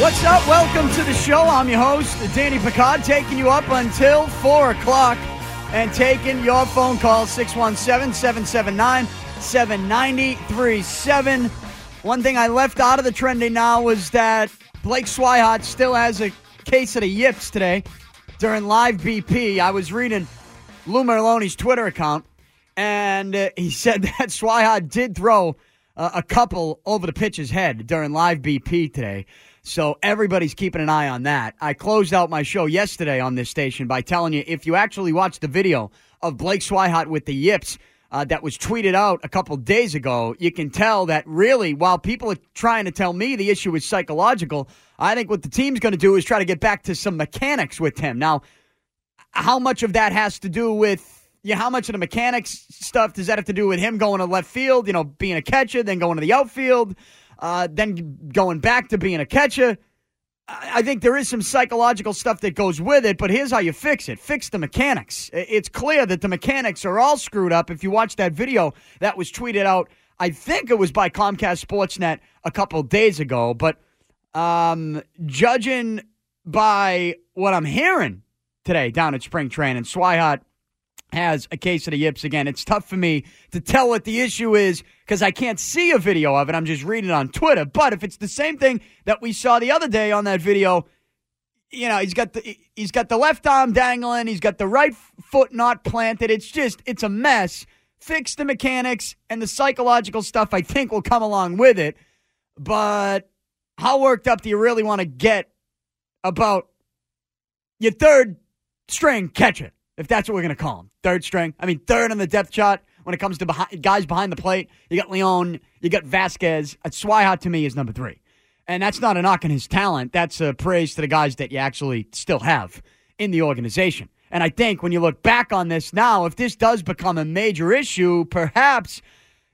What's up? Welcome to the show. I'm your host, Danny Picard, taking you up until 4 o'clock and taking your phone call 617 779 7937. One thing I left out of the trending now was that Blake Swihart still has a case of the yips today during live BP. I was reading Lou Merloni's Twitter account, and uh, he said that Swihart did throw uh, a couple over the pitcher's head during live BP today. So everybody's keeping an eye on that. I closed out my show yesterday on this station by telling you if you actually watch the video of Blake Swihart with the yips uh, that was tweeted out a couple days ago, you can tell that really, while people are trying to tell me the issue is psychological, I think what the team's going to do is try to get back to some mechanics with him. Now, how much of that has to do with yeah, how much of the mechanics stuff does that have to do with him going to left field, you know, being a catcher, then going to the outfield? Uh, then going back to being a catcher. I think there is some psychological stuff that goes with it, but here's how you fix it fix the mechanics. It's clear that the mechanics are all screwed up. If you watch that video that was tweeted out, I think it was by Comcast Sportsnet a couple days ago, but um, judging by what I'm hearing today down at spring training, Swihart has a case of the yips again. It's tough for me to tell what the issue is because I can't see a video of it. I'm just reading it on Twitter. But if it's the same thing that we saw the other day on that video, you know, he's got the he's got the left arm dangling, he's got the right foot not planted. It's just it's a mess. Fix the mechanics and the psychological stuff I think will come along with it. But how worked up do you really want to get about your third string catcher? If that's what we're going to call him. Third string. I mean, third on the depth chart when it comes to behind, guys behind the plate. You got Leon, you got Vasquez. Swihart to me is number three. And that's not a knock on his talent. That's a praise to the guys that you actually still have in the organization. And I think when you look back on this now, if this does become a major issue, perhaps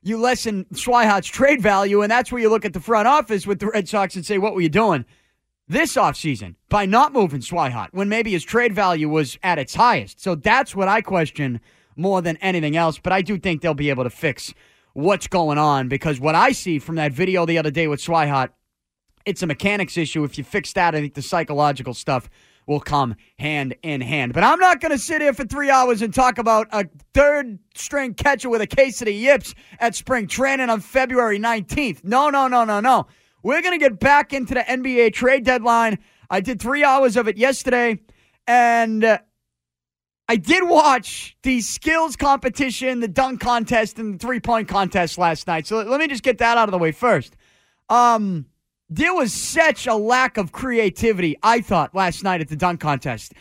you lessen Swihart's trade value, and that's where you look at the front office with the Red Sox and say, what were you doing? This offseason by not moving Swihart when maybe his trade value was at its highest. So that's what I question more than anything else. But I do think they'll be able to fix what's going on because what I see from that video the other day with Swihart, it's a mechanics issue. If you fix that, I think the psychological stuff will come hand in hand. But I'm not going to sit here for three hours and talk about a third string catcher with a case of the yips at spring training on February 19th. No, no, no, no, no. We're going to get back into the NBA trade deadline. I did three hours of it yesterday, and uh, I did watch the skills competition, the dunk contest, and the three point contest last night. So let me just get that out of the way first. Um, there was such a lack of creativity, I thought, last night at the dunk contest.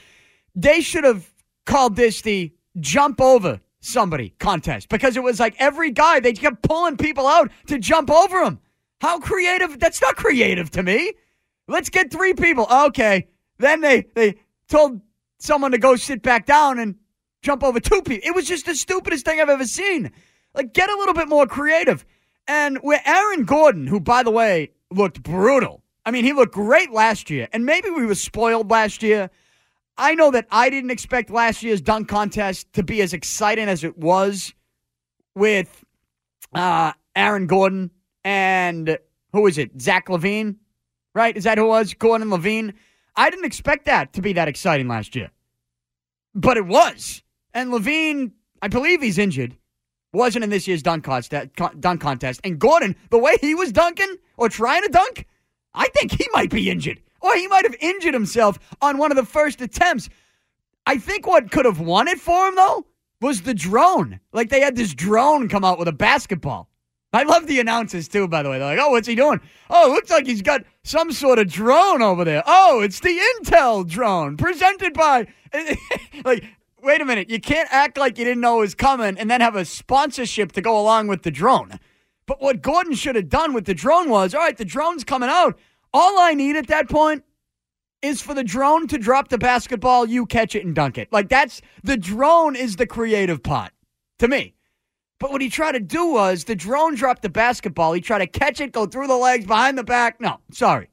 They should have called this the jump over somebody contest because it was like every guy, they kept pulling people out to jump over them. How creative? That's not creative to me. Let's get three people. Okay. Then they they told someone to go sit back down and jump over two people. It was just the stupidest thing I've ever seen. Like, get a little bit more creative. And where Aaron Gordon, who, by the way, looked brutal. I mean, he looked great last year, and maybe we were spoiled last year. I know that I didn't expect last year's dunk contest to be as exciting as it was with uh, Aaron Gordon and who is it? Zach LaVine, right? Is that who it was? Gordon LaVine. I didn't expect that to be that exciting last year, but it was. And LaVine, I believe he's injured, wasn't in this year's dunk contest. Dunk contest. And Gordon, the way he was dunking or trying to dunk, I think he might be injured, or he might have injured himself on one of the first attempts. I think what could have won it for him though was the drone. Like they had this drone come out with a basketball. I love the announcers too, by the way. They're like, oh, what's he doing? Oh, it looks like he's got some sort of drone over there. Oh, it's the Intel drone presented by. like, wait a minute. You can't act like you didn't know it was coming and then have a sponsorship to go along with the drone. But what Gordon should have done with the drone was all right, the drone's coming out. All I need at that point is for the drone to drop the basketball, you catch it and dunk it. Like that's the drone is the creative part to me. But what he tried to do was the drone dropped the basketball. He tried to catch it, go through the legs, behind the back. No, sorry.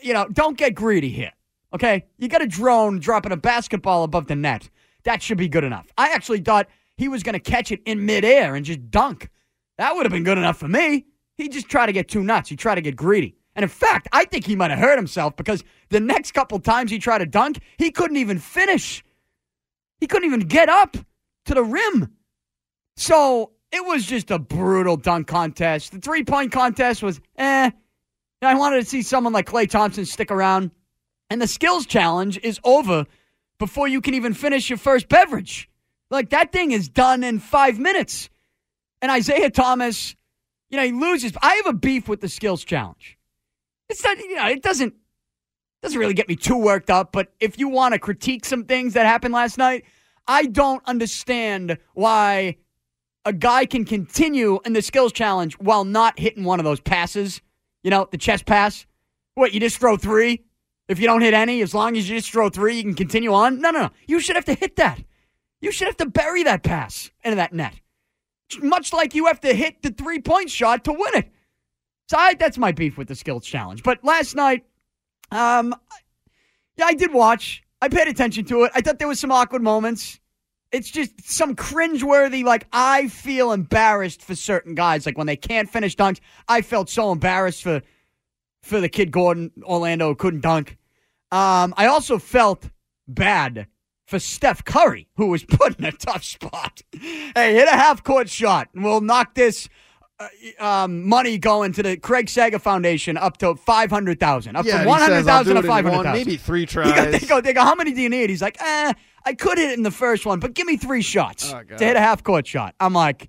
You know, don't get greedy here. Okay? You got a drone dropping a basketball above the net. That should be good enough. I actually thought he was going to catch it in midair and just dunk. That would have been good enough for me. He just tried to get too nuts. He tried to get greedy. And in fact, I think he might have hurt himself because the next couple times he tried to dunk, he couldn't even finish. He couldn't even get up to the rim. So it was just a brutal dunk contest. The three point contest was eh. I wanted to see someone like Klay Thompson stick around. And the skills challenge is over before you can even finish your first beverage. Like that thing is done in five minutes. And Isaiah Thomas, you know, he loses. I have a beef with the skills challenge. It's not, you know, it doesn't doesn't really get me too worked up, but if you want to critique some things that happened last night, I don't understand why a guy can continue in the skills challenge while not hitting one of those passes. You know, the chest pass. What, you just throw three? If you don't hit any, as long as you just throw three, you can continue on? No, no, no. You should have to hit that. You should have to bury that pass into that net. Much like you have to hit the three point shot to win it. So I, that's my beef with the skills challenge. But last night, um, yeah, I did watch. I paid attention to it. I thought there was some awkward moments. It's just some cringeworthy, like, I feel embarrassed for certain guys. Like, when they can't finish dunks, I felt so embarrassed for for the kid Gordon Orlando who couldn't dunk. Um, I also felt bad for Steph Curry, who was put in a tough spot. Hey, hit a half court shot, and we'll knock this uh, um, money going to the Craig Sager Foundation up to five hundred thousand, up Yeah, he one hundred "I'll thousand to five hundred thousand. maybe three tries. they go, they go, how many do you need? He's like, eh, I could hit it in the first one, but give me three shots Oh, to hit a half court shot. I'm like,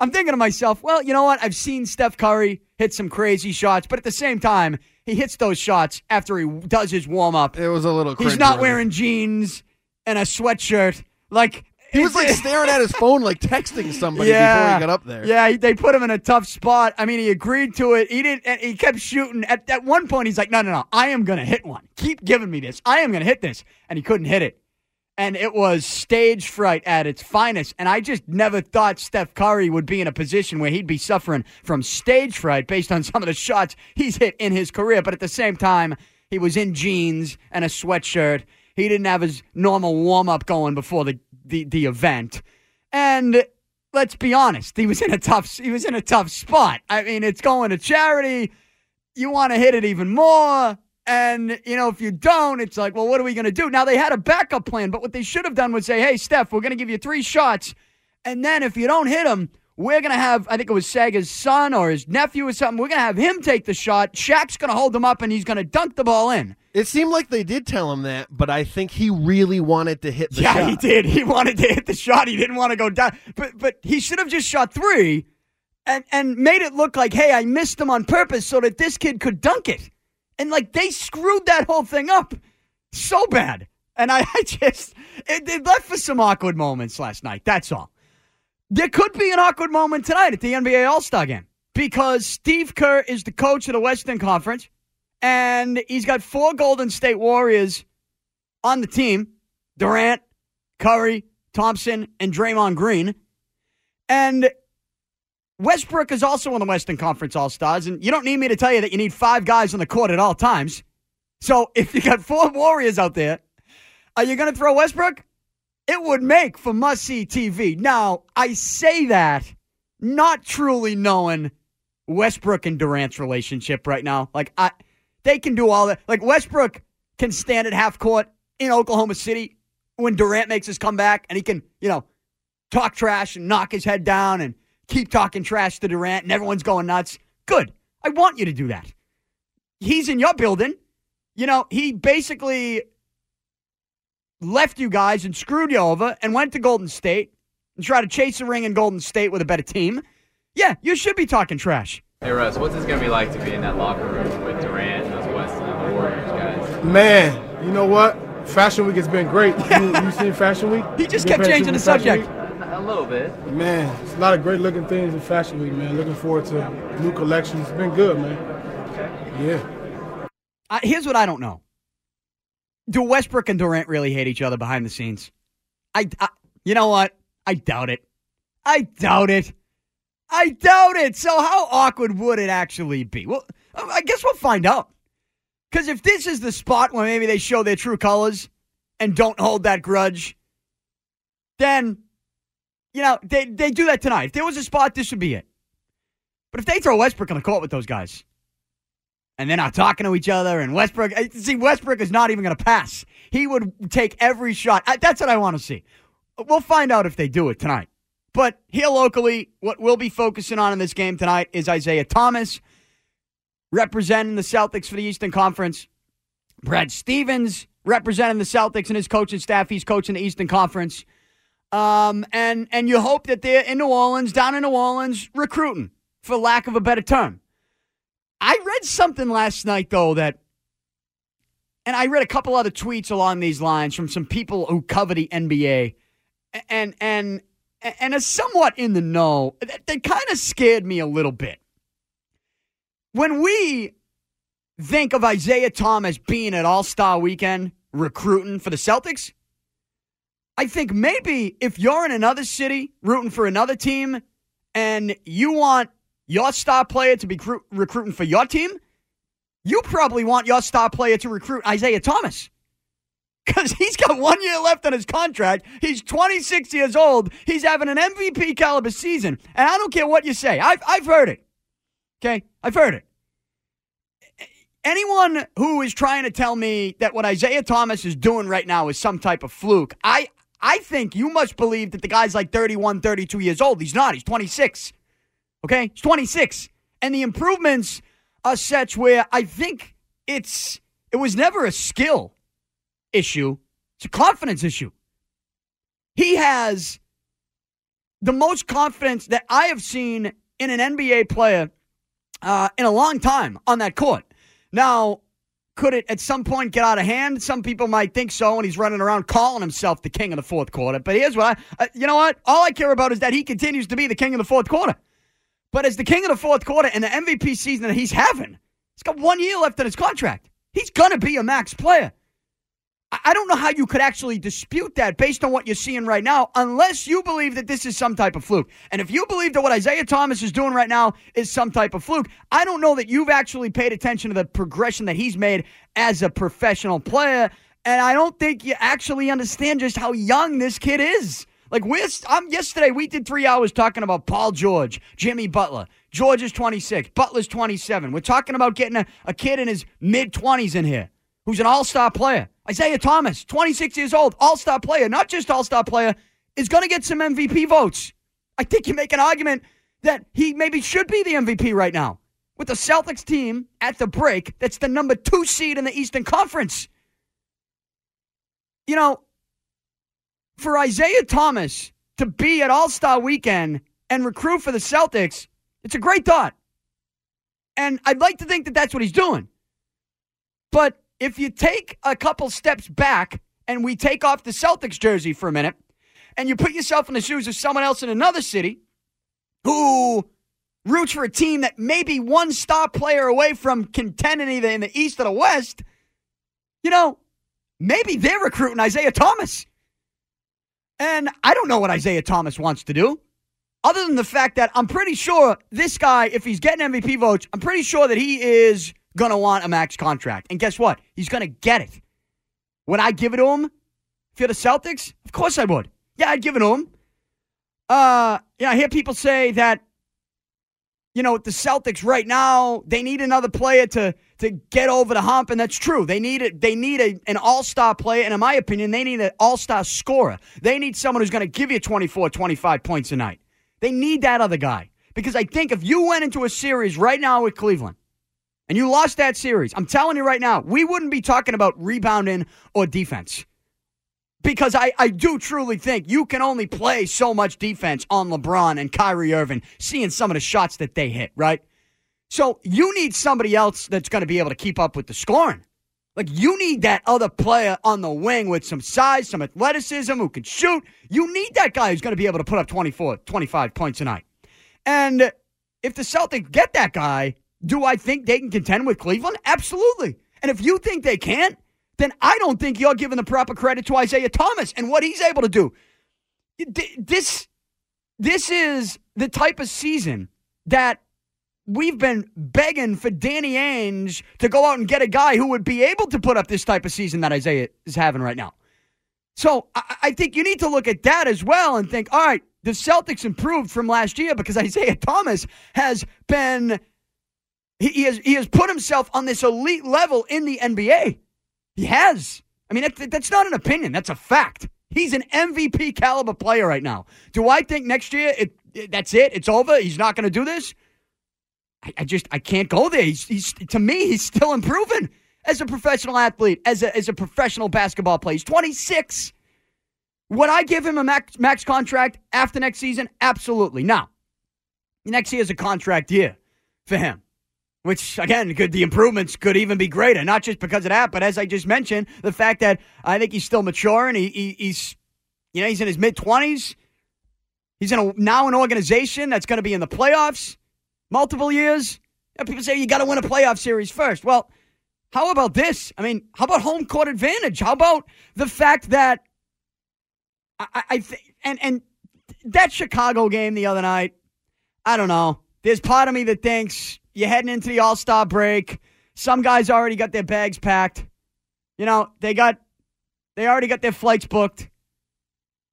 I'm thinking to myself, well, you know what? I've seen Steph Curry hit some crazy shots, but at the same time, he hits those shots after he does his warm up. It was a little. Crazy. He's not wearing jeans and a sweatshirt. Like He was like staring at his phone, like texting somebody yeah, before he got up there. Yeah, they put him in a tough spot. I mean, he agreed to it. He didn't. and He kept shooting. At at one point, he's like, "No, no, no! I am gonna hit one. Keep giving me this. I am gonna hit this." And he couldn't hit it. And it was stage fright at its finest. And I just never thought Steph Curry would be in a position where he'd be suffering from stage fright based on some of the shots he's hit in his career. But at the same time, he was in jeans and a sweatshirt. He didn't have his normal warm up going before the, the, the event. And let's be honest, he was in a tough he was in a tough spot. I mean, it's going to charity. You want to hit it even more. And, you know, if you don't, it's like, well, what are we going to do? Now, they had a backup plan, but what they should have done was say, hey, Steph, we're going to give you three shots. And then if you don't hit them, we're going to have, I think it was Sager's son or his nephew or something, we're going to have him take the shot. Shaq's going to hold him up and he's going to dunk the ball in. It seemed like they did tell him that, but I think he really wanted to hit the yeah, shot. he did. He wanted to hit the shot. He didn't want to go down. But but he should have just shot three and, and made it look like, hey, I missed him on purpose so that this kid could dunk it. And like they screwed that whole thing up so bad. And I, I just, it, it left for some awkward moments last night. That's all. There could be an awkward moment tonight at the NBA All Star game because Steve Kerr is the coach of the Western Conference and he's got four Golden State Warriors on the team Durant, Curry, Thompson, and Draymond Green. And Westbrook is also on the Western Conference All Stars. And you don't need me to tell you that you need five guys on the court at all times. So if you got four Warriors out there, are you going to throw Westbrook? It would make for must see TV. Now, I say that not truly knowing Westbrook and Durant's relationship right now. Like, I, they can do all that. Like, Westbrook can stand at half court in Oklahoma City when Durant makes his comeback and he can, you know, talk trash and knock his head down and keep talking trash to Durant and everyone's going nuts. Good. I want you to do that. He's in your building. You know, he basically left you guys and screwed you over and went to Golden State and tried to chase a ring in Golden State with a better team. Yeah, you should be talking trash. Hey Russ, what's this gonna be like to be in that locker room with Durant and those Western Warriors guys? Man, you know what? Fashion Week has been great. You, you seen Fashion Week? He just kept changing the subject. Week? A little bit. Man, it's a lot of great looking things in Fashion Week, man. Looking forward to new collections. It's been good, man. Yeah. Uh, here's what I don't know. Do Westbrook and Durant really hate each other behind the scenes? I, I you know what? I doubt it. I doubt it. I doubt it. So how awkward would it actually be? Well, I guess we'll find out. Because if this is the spot where maybe they show their true colors and don't hold that grudge, then, you know, they, they do that tonight. If there was a spot, this would be it. But if they throw Westbrook on the court with those guys, and they're not talking to each other, and Westbrook, eh, see, Westbrook is not even going to pass. He would take every shot. That's what I want to see. We'll find out if they do it tonight. But here locally, what we'll be focusing on in this game tonight is Isaiah Thomas representing the Celtics for the Eastern Conference. Brad Stevens representing the Celtics and his coaching staff. He's coaching the Eastern Conference. Um, and and you hope that they're in New Orleans, down in New Orleans, recruiting, for lack of a better term. I read something last night though that and I read a couple other tweets along these lines from some people who cover the NBA and and and are somewhat in the know. That kind of scared me a little bit. When we think of Isaiah Thomas being at All Star Weekend recruiting for the Celtics, I think maybe if you're in another city rooting for another team and you want your star player to be recruiting for your team, you probably want your star player to recruit Isaiah Thomas because he's got one year left on his contract. He's 26 years old. He's having an MVP caliber season. And I don't care what you say. I've, I've heard it. Okay? I've heard it. Anyone who is trying to tell me that what Isaiah Thomas is doing right now is some type of fluke, I, I think you must believe that the guy's like 31, 32 years old. He's not. He's 26. Okay? He's 26. And the improvements are such where I think it's it was never a skill issue, it's a confidence issue. He has the most confidence that I have seen in an NBA player uh, in a long time on that court. Now, could it at some point get out of hand? Some people might think so, and he's running around calling himself the king of the fourth quarter. But here's what I, uh, you know what? All I care about is that he continues to be the king of the fourth quarter. But as the king of the fourth quarter and the MVP season that he's having, he's got one year left in his contract. He's going to be a max player. I don't know how you could actually dispute that based on what you're seeing right now, unless you believe that this is some type of fluke. And if you believe that what Isaiah Thomas is doing right now is some type of fluke, I don't know that you've actually paid attention to the progression that he's made as a professional player. And I don't think you actually understand just how young this kid is. Like we're, I'm um, yesterday we did three hours talking about Paul George, Jimmy Butler. George is 26, Butler's 27. We're talking about getting a, a kid in his mid 20s in here who's an all star player. Isaiah Thomas, 26 years old, all star player, not just all star player, is going to get some MVP votes. I think you make an argument that he maybe should be the MVP right now with the Celtics team at the break that's the number two seed in the Eastern Conference. You know, for Isaiah Thomas to be at All Star weekend and recruit for the Celtics, it's a great thought. And I'd like to think that that's what he's doing. But if you take a couple steps back and we take off the Celtics jersey for a minute and you put yourself in the shoes of someone else in another city who roots for a team that may be one star player away from contending either in the East or the West, you know, maybe they're recruiting Isaiah Thomas. And I don't know what Isaiah Thomas wants to do, other than the fact that I'm pretty sure this guy, if he's getting MVP votes, I'm pretty sure that he is going to want a max contract. And guess what? He's going to get it. Would I give it to him if you're the Celtics? Of course I would. Yeah, I'd give it to him. Uh, yeah, I hear people say that, you know, the Celtics right now, they need another player to to get over the hump, and that's true. They need it. They need a, an all star player, and in my opinion, they need an all star scorer. They need someone who's going to give you 24, 25 points a night. They need that other guy because I think if you went into a series right now with Cleveland and you lost that series, I'm telling you right now, we wouldn't be talking about rebounding or defense. Because I, I do truly think you can only play so much defense on LeBron and Kyrie Irving, seeing some of the shots that they hit, right? So you need somebody else that's going to be able to keep up with the scoring. Like, you need that other player on the wing with some size, some athleticism, who can shoot. You need that guy who's going to be able to put up 24, 25 points a night. And if the Celtics get that guy, do I think they can contend with Cleveland? Absolutely. And if you think they can't, then I don't think you're giving the proper credit to Isaiah Thomas and what he's able to do. This, this is the type of season that we've been begging for Danny Ainge to go out and get a guy who would be able to put up this type of season that Isaiah is having right now. So I, I think you need to look at that as well and think, all right, the Celtics improved from last year because Isaiah Thomas has been he, he, has he has put himself on this elite level in the NBA. He has. I mean, that, that's not an opinion. That's a fact. He's an MVP caliber player right now. Do I think next year it, it that's it? It's over. He's not going to do this. I, I, just I can't go there. He's, he's to me he's still improving as a professional athlete, as a as a professional basketball player. He's 26. Would I give him a max, max contract after next season? Absolutely. Now, next year is a contract year for him which again could the improvements could even be greater not just because of that but as i just mentioned the fact that i think he's still mature and he, he, he's you know he's in his mid-20s he's in a, now an organization that's going to be in the playoffs multiple years. Know, people say you got to win a playoff series first. Well how about this? I mean how about home court advantage? How about the fact that i, I think and and that chicago game the other night i don't know. There's part of me that thinks you're heading into the All Star break. Some guys already got their bags packed. You know, they got they already got their flights booked.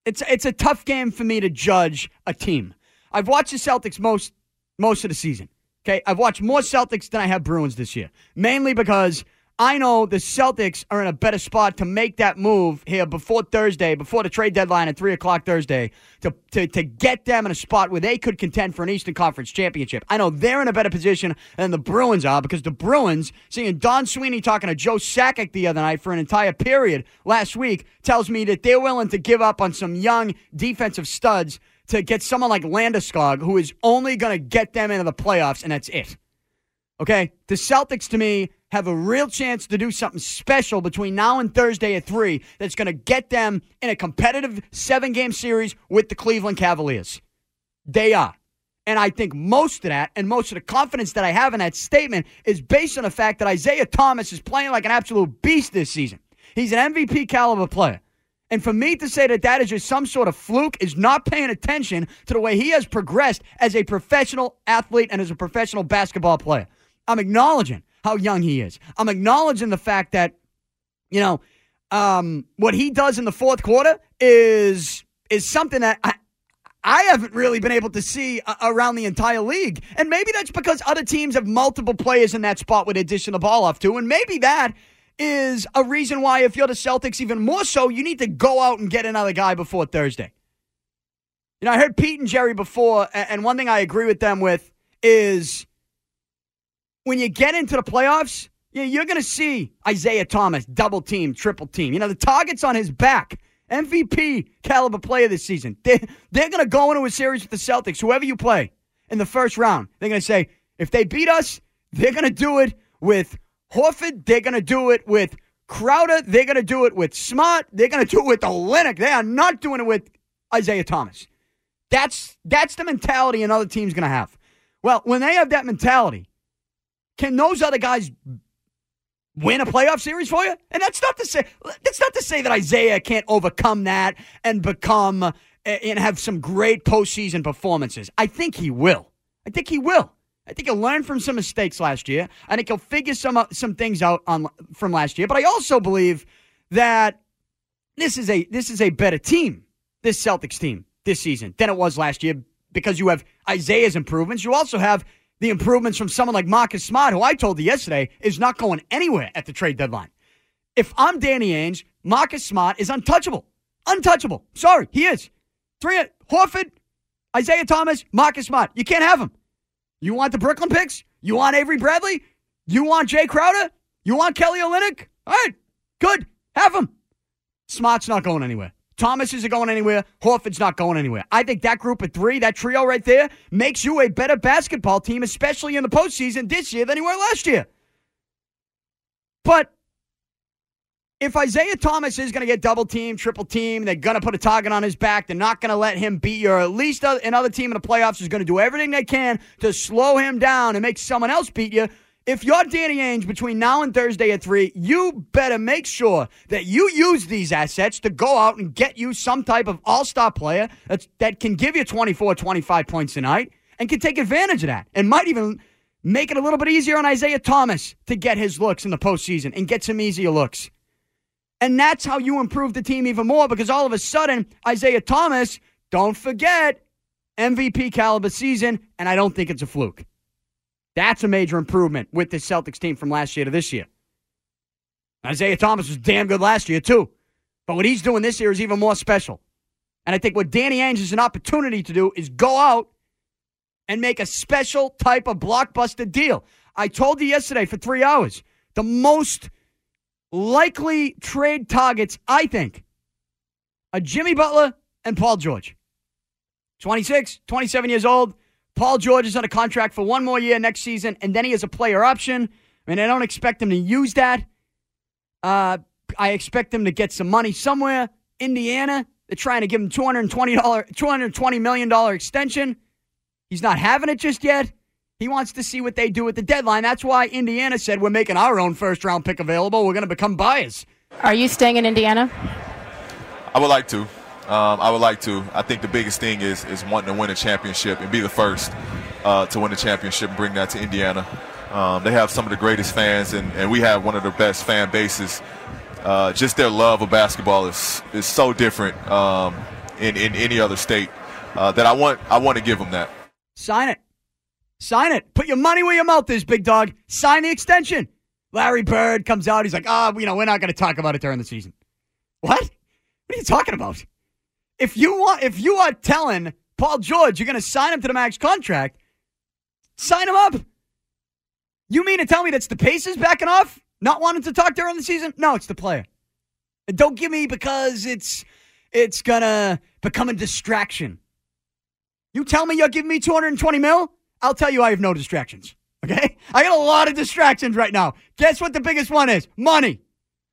It's it's a tough game for me to judge a team. I've watched the Celtics most most of the season. Okay, I've watched more Celtics than I have Bruins this year, mainly because I know the Celtics are in a better spot to make that move here before Thursday, before the trade deadline at 3 o'clock Thursday, to, to, to get them in a spot where they could contend for an Eastern Conference championship. I know they're in a better position than the Bruins are because the Bruins, seeing Don Sweeney talking to Joe Sakic the other night for an entire period last week, tells me that they're willing to give up on some young defensive studs to get someone like Landeskog, who is only going to get them into the playoffs, and that's it. Okay? The Celtics, to me, have a real chance to do something special between now and Thursday at 3 that's going to get them in a competitive seven game series with the Cleveland Cavaliers. They are. And I think most of that and most of the confidence that I have in that statement is based on the fact that Isaiah Thomas is playing like an absolute beast this season. He's an MVP caliber player. And for me to say that that is just some sort of fluke is not paying attention to the way he has progressed as a professional athlete and as a professional basketball player. I'm acknowledging how young he is. I'm acknowledging the fact that, you know, um, what he does in the fourth quarter is is something that I, I haven't really been able to see around the entire league. And maybe that's because other teams have multiple players in that spot with addition the ball off to. And maybe that is a reason why, if you're the Celtics, even more so, you need to go out and get another guy before Thursday. You know, I heard Pete and Jerry before, and one thing I agree with them with is when you get into the playoffs, you're going to see Isaiah Thomas double team, triple team. You know, the target's on his back. MVP caliber player this season. They, they're going to go into a series with the Celtics, whoever you play in the first round. They're going to say, if they beat us, they're going to do it with Horford. They're going to do it with Crowder. They're going to do it with Smart. They're going to do it with Olynyk. They are not doing it with Isaiah Thomas. That's that's the mentality another team's going to have. Well, when they have that mentality, can those other guys win a playoff series for you? And that's not to say that's not to say that Isaiah can't overcome that and become and have some great postseason performances. I think he will. I think he will. I think he'll learn from some mistakes last year. I think he'll figure some uh, some things out on from last year. But I also believe that this is a this is a better team, this Celtics team this season than it was last year because you have Isaiah's improvements. You also have the improvements from someone like Marcus Smart, who I told you yesterday is not going anywhere at the trade deadline. If I'm Danny Ainge, Marcus Smart is untouchable. Untouchable. Sorry, he is. Three Horford, Isaiah Thomas, Marcus Smart. You can't have him. You want the Brooklyn picks? You want Avery Bradley? You want Jay Crowder? You want Kelly Olynyk? All right, good. Have them. Smart's not going anywhere. Thomas isn't going anywhere. Horford's not going anywhere. I think that group of three, that trio right there, makes you a better basketball team, especially in the postseason this year than you were last year. But if Isaiah Thomas is going to get double team, triple team, they're going to put a target on his back. They're not going to let him beat you, or at least another team in the playoffs is going to do everything they can to slow him down and make someone else beat you. If you're Danny Ainge between now and Thursday at 3, you better make sure that you use these assets to go out and get you some type of all star player that's, that can give you 24, 25 points tonight and can take advantage of that and might even make it a little bit easier on Isaiah Thomas to get his looks in the postseason and get some easier looks. And that's how you improve the team even more because all of a sudden, Isaiah Thomas, don't forget, MVP caliber season, and I don't think it's a fluke. That's a major improvement with the Celtics team from last year to this year. Isaiah Thomas was damn good last year, too. But what he's doing this year is even more special. And I think what Danny Ainge is an opportunity to do is go out and make a special type of blockbuster deal. I told you yesterday for three hours the most likely trade targets, I think, are Jimmy Butler and Paul George. 26, 27 years old. Paul George is on a contract for one more year next season, and then he has a player option. I mean, I don't expect him to use that. Uh, I expect him to get some money somewhere. Indiana, they're trying to give him $220, $220 million extension. He's not having it just yet. He wants to see what they do at the deadline. That's why Indiana said we're making our own first round pick available. We're going to become buyers. Are you staying in Indiana? I would like to. Um, I would like to. I think the biggest thing is is wanting to win a championship and be the first uh, to win a championship and bring that to Indiana. Um, they have some of the greatest fans, and, and we have one of the best fan bases. Uh, just their love of basketball is is so different um, in in any other state uh, that I want I want to give them that. Sign it. Sign it. Put your money where your mouth is, big dog. Sign the extension. Larry Bird comes out. He's like, ah, oh, you know, we're not going to talk about it during the season. What? What are you talking about? If you want, if you are telling Paul George you're going to sign him to the max contract, sign him up. You mean to tell me that's the Pacers backing off, not wanting to talk during the season? No, it's the player. And don't give me because it's it's gonna become a distraction. You tell me you're giving me 220 mil, I'll tell you I have no distractions. Okay? I got a lot of distractions right now. Guess what the biggest one is? Money.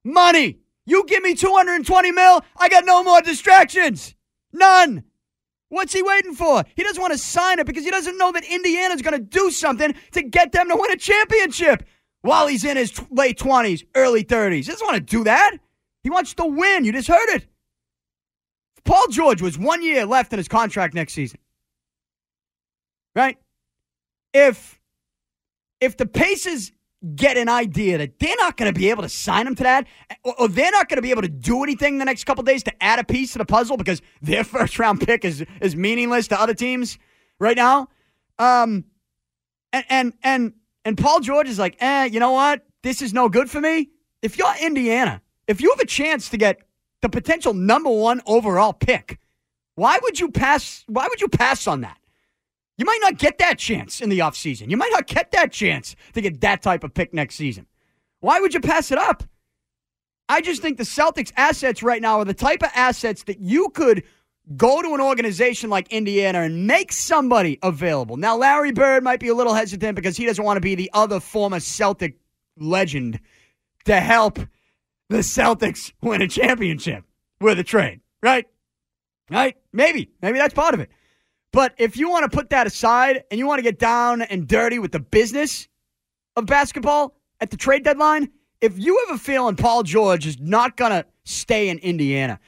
Money. You give me 220 mil, I got no more distractions. None. What's he waiting for? He doesn't want to sign it because he doesn't know that Indiana's going to do something to get them to win a championship while he's in his t- late 20s, early 30s. He doesn't want to do that. He wants to win. You just heard it. Paul George was one year left in his contract next season right? If if the Pacers get an idea that they're not going to be able to sign him to that, or, they're not going to be able to do anything the next couple days to add a piece to the puzzle because their first round pick is is meaningless to other teams right now. Um, and and and and Paul George is like, eh, you know what? This is no good for me. If you're Indiana, if you have a chance to get the potential number one overall pick, why would you pass? Why would you pass on that? You might not get that chance in the offseason. You might not get that chance to get that type of pick next season. Why would you pass it up? I just think the Celtics' assets right now are the type of assets that you could go to an organization like Indiana and make somebody available. Now, Larry Bird might be a little hesitant because he doesn't want to be the other former Celtic legend to help the Celtics win a championship with a trade, right? Right? Maybe. Maybe that's part of it. But if you want to put that aside and you want to get down and dirty with the business of basketball at the trade deadline, if you have a feeling Paul George is not going to stay in Indiana,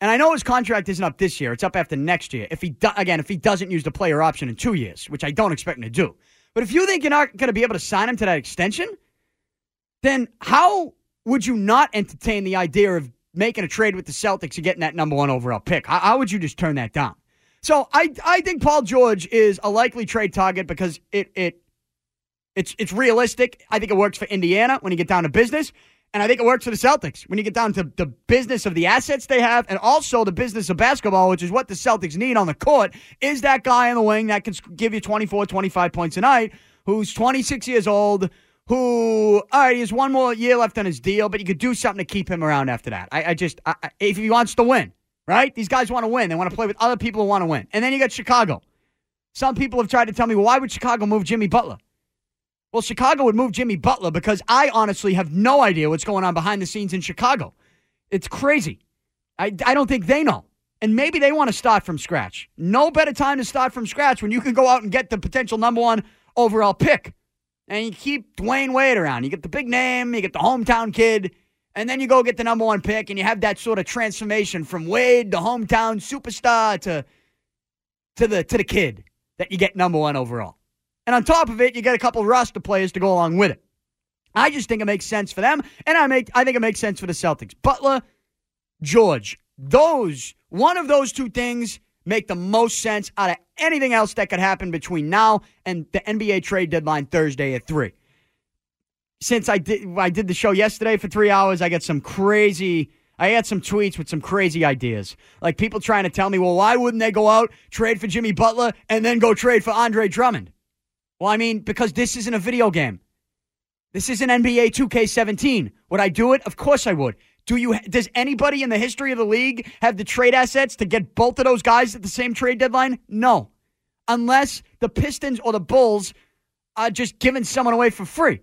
and I know his contract isn't up this year; it's up after next year. If he do, again, if he doesn't use the player option in two years, which I don't expect him to do, but if you think you're not going to be able to sign him to that extension, then how would you not entertain the idea of making a trade with the Celtics and getting that number one overall pick? How, how would you just turn that down? So I I think Paul George is a likely trade target because it it it's it's realistic. I think it works for Indiana when you get down to business. And I think it works for the Celtics when you get down to the business of the assets they have and also the business of basketball, which is what the Celtics need on the court, is that guy in the wing that can give you 24, 25 points a night, who's 26 years old, who, all right, he has one more year left on his deal, but you could do something to keep him around after that. I, I just, I, if he wants to win right? These guys want to win. They want to play with other people who want to win. And then you got Chicago. Some people have tried to tell me, well, why would Chicago move Jimmy Butler? Well, Chicago would move Jimmy Butler because I honestly have no idea what's going on behind the scenes in Chicago. It's crazy. I, I don't think they know. And maybe they want to start from scratch. No better time to start from scratch when you can go out and get the potential number one overall pick. And you keep Dwyane Wade around. You get the big name, you get the hometown kid, and then you go get the number one pick, and you have that sort of transformation from Wade, the hometown superstar, to to the to the kid that you get number one overall. And on top of it, you get a couple roster players to go along with it. I just think it makes sense for them, and I make I think it makes sense for the Celtics. Butler, George, those one of those two things make the most sense out of anything else that could happen between now and the NBA trade deadline Thursday at 3. Since I did I did the show yesterday for 3 hours, I got some crazy I had some tweets with some crazy ideas. Like people trying to tell me, "Well, why wouldn't they go out, trade for Jimmy Butler and then go trade for Andre Drummond?" Well, I mean, because this isn't a video game. This isn't NBA 2K17. Would I do it? Of course I would. Do you? Does anybody in the history of the league have the trade assets to get both of those guys at the same trade deadline? No, unless the Pistons or the Bulls are just giving someone away for free.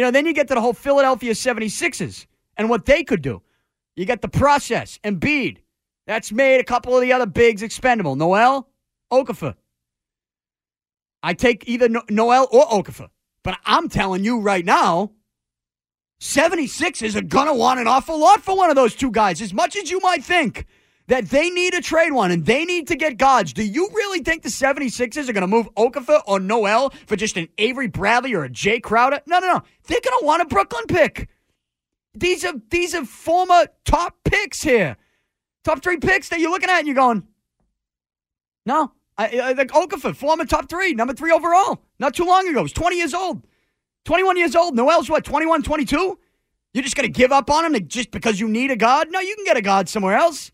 You know, then you get to the whole Philadelphia 76ers and what they could do. You get the process, Embiid. That's made a couple of the other bigs expendable. Noel, Okafor. I take either no- Noel or Okafor. But I'm telling you right now, 76ers are going to want an awful lot for one of those two guys. As much as you might think that they need a trade one and they need to get gods, do you really think the 76ers are going to move Okafor or Noel for just an Avery Bradley or a Jay Crowder? No, no, no. They're going to want a Brooklyn pick. These are these are former top picks here. Top three picks that you're looking at and you're going, no. I, I, like Okafor, former top three, number three overall. Not too long ago. He's 20 years old. 21 years old. Noel's what, 21, 22? You're just going to give up on him just because you need a God? No, you can get a God somewhere else.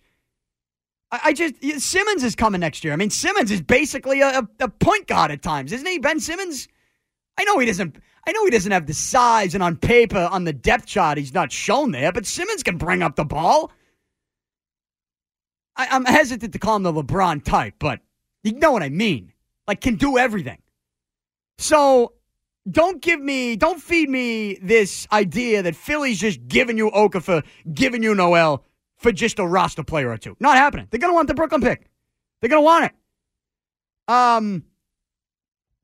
I, just, Simmons is coming next year. I mean, Simmons is basically a, a point guard at times, isn't he, Ben Simmons? I know he doesn't. I know he doesn't have the size, and on paper, on the depth chart, he's not shown there. But Simmons can bring up the ball. I, I'm hesitant to call him the LeBron type, but you know what I mean. Like, can do everything. So don't give me, don't feed me this idea that Philly's just giving you Okafor, giving you Noel for just a roster player or two. Not happening. They're going to want the Brooklyn pick. They're going to want it. Um,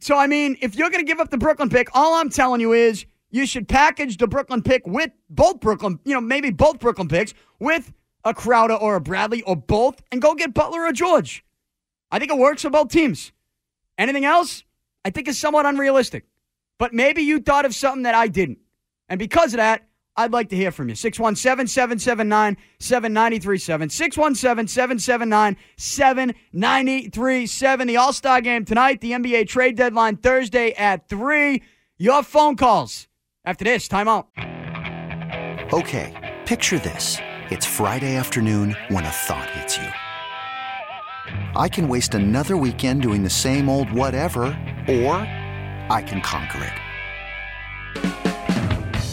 so, I mean, if you're going to give up the Brooklyn pick, all I'm telling you is you should package the Brooklyn pick with both Brooklyn, you know, maybe both Brooklyn picks with a Crowder or a Bradley or both and go get Butler or George. I think it works for both teams. Anything else, I think is somewhat unrealistic. But maybe you thought of something that I didn't. And because of that, I'd like to hear from you. 617 779 7937. 617 779 7937. The All Star game tonight, the NBA trade deadline Thursday at 3. Your phone calls. After this, timeout. Okay, picture this. It's Friday afternoon when a thought hits you. I can waste another weekend doing the same old whatever, or I can conquer it.